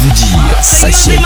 vous dire sachez.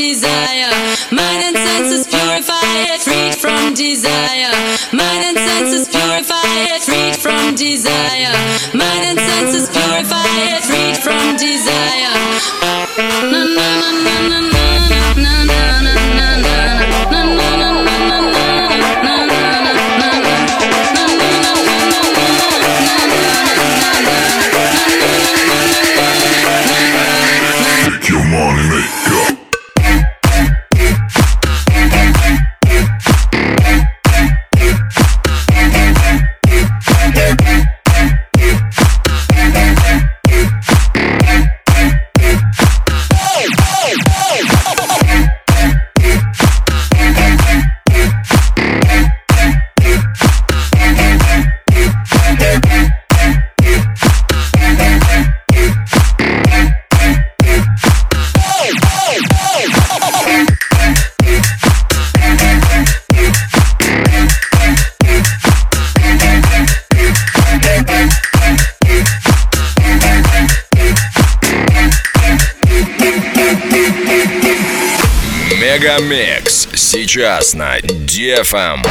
desire. Mind and senses purify it, freed from desire. Mind and senses purify it, freed from desire. Mind and senses purify it, freed from desire. час на Дефам.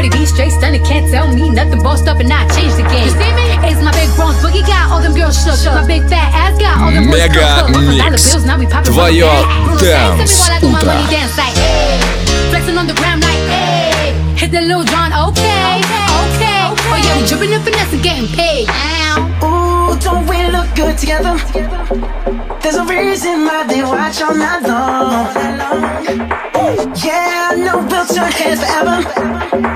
Cardi B, straight stunning, can't tell me nothing. Bossed up and I changed the game. You see me? It's my big bronze boogie got all them girls shook. My big fat ass got all them boys Mega mix. Твое dance утро. Flexing on the ground like, hey, hit the little John, okay, okay. Oh yeah, we dripping and finessing, getting paid. Ooh, don't we look good together? There's a reason why they watch all night long. Yeah, no built your hands forever.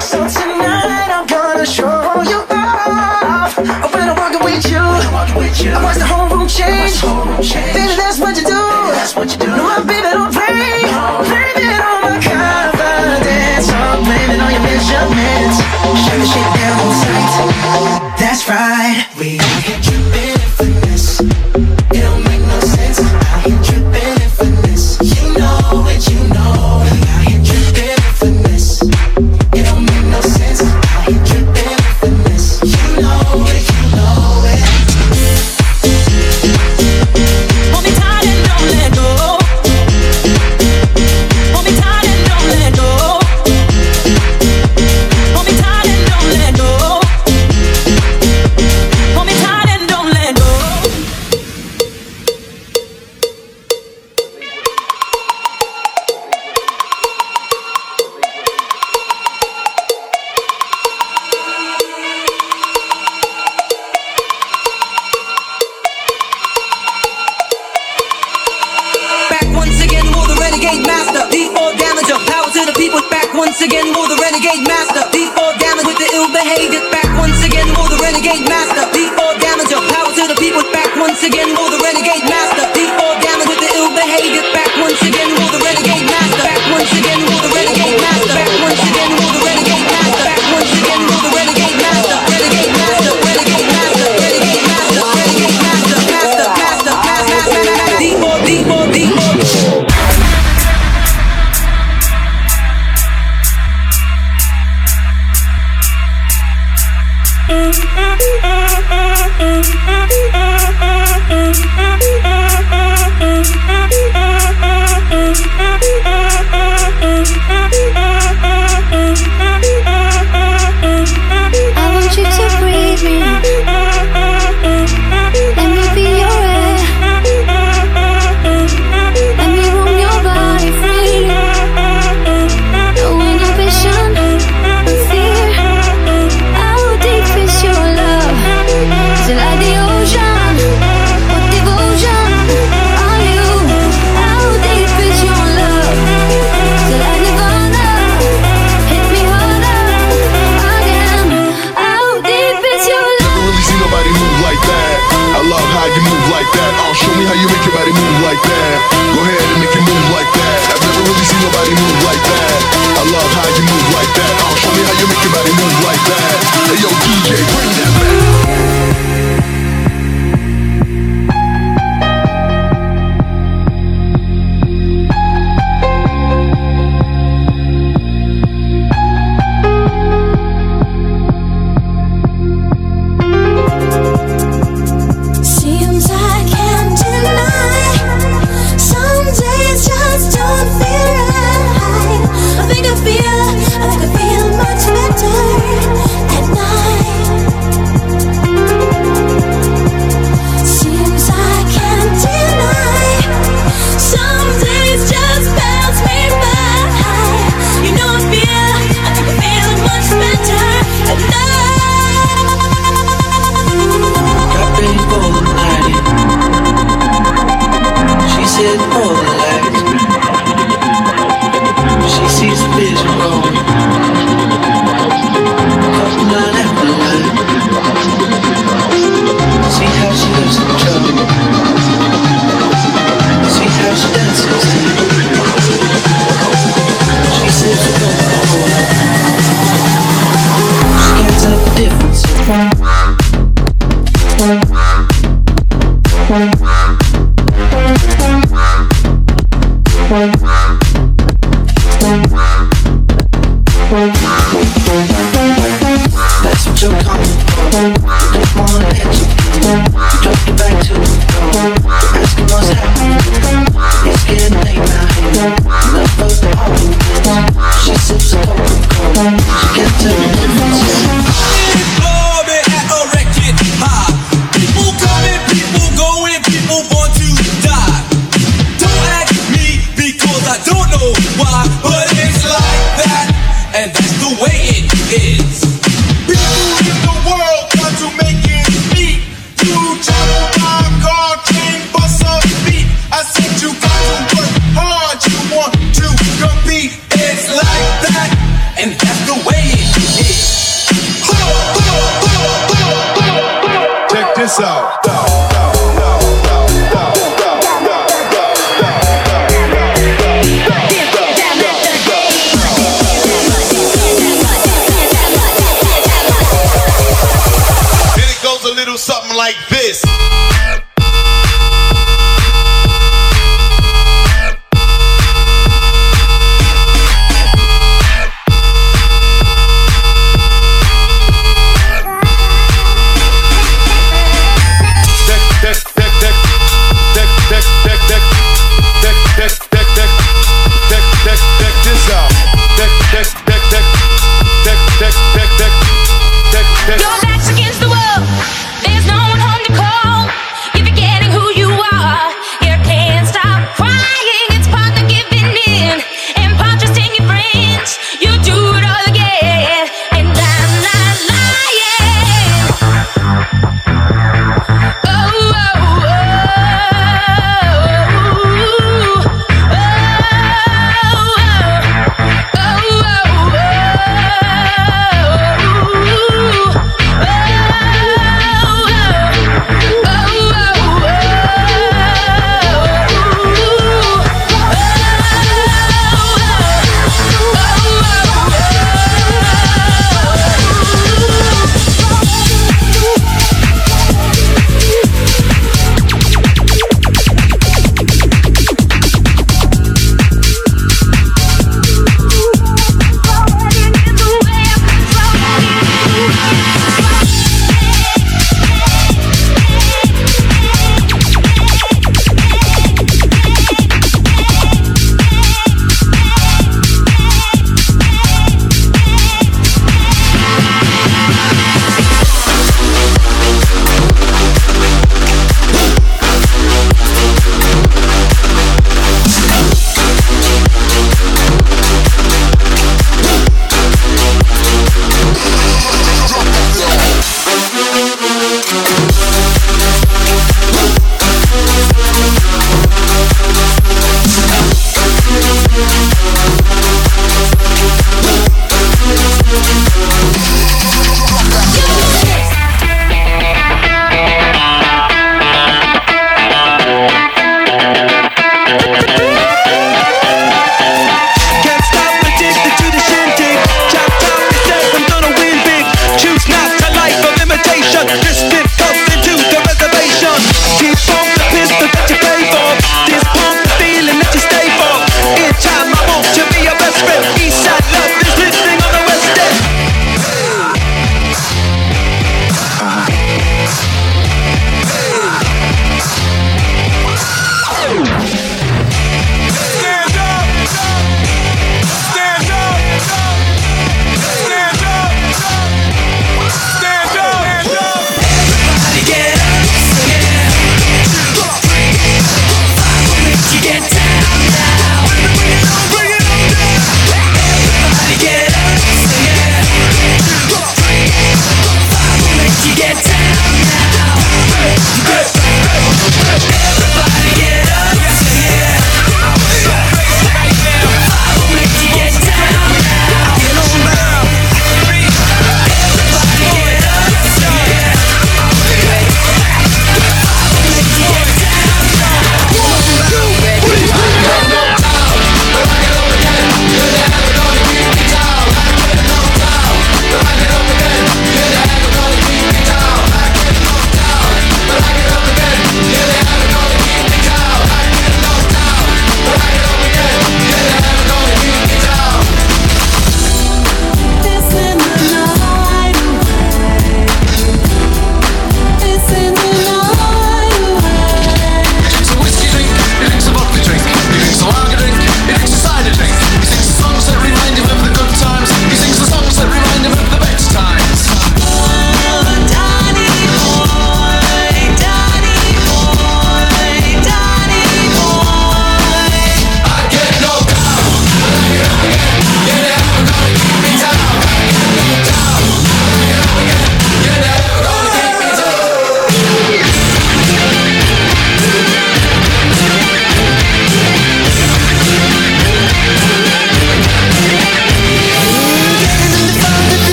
So tonight I'm gonna show you off. When I'm walking with you, I watch the whole room change. Baby, that's what you do. No, I'm don't my confidence. I'm blaming all your measurements. Shut shit down tight.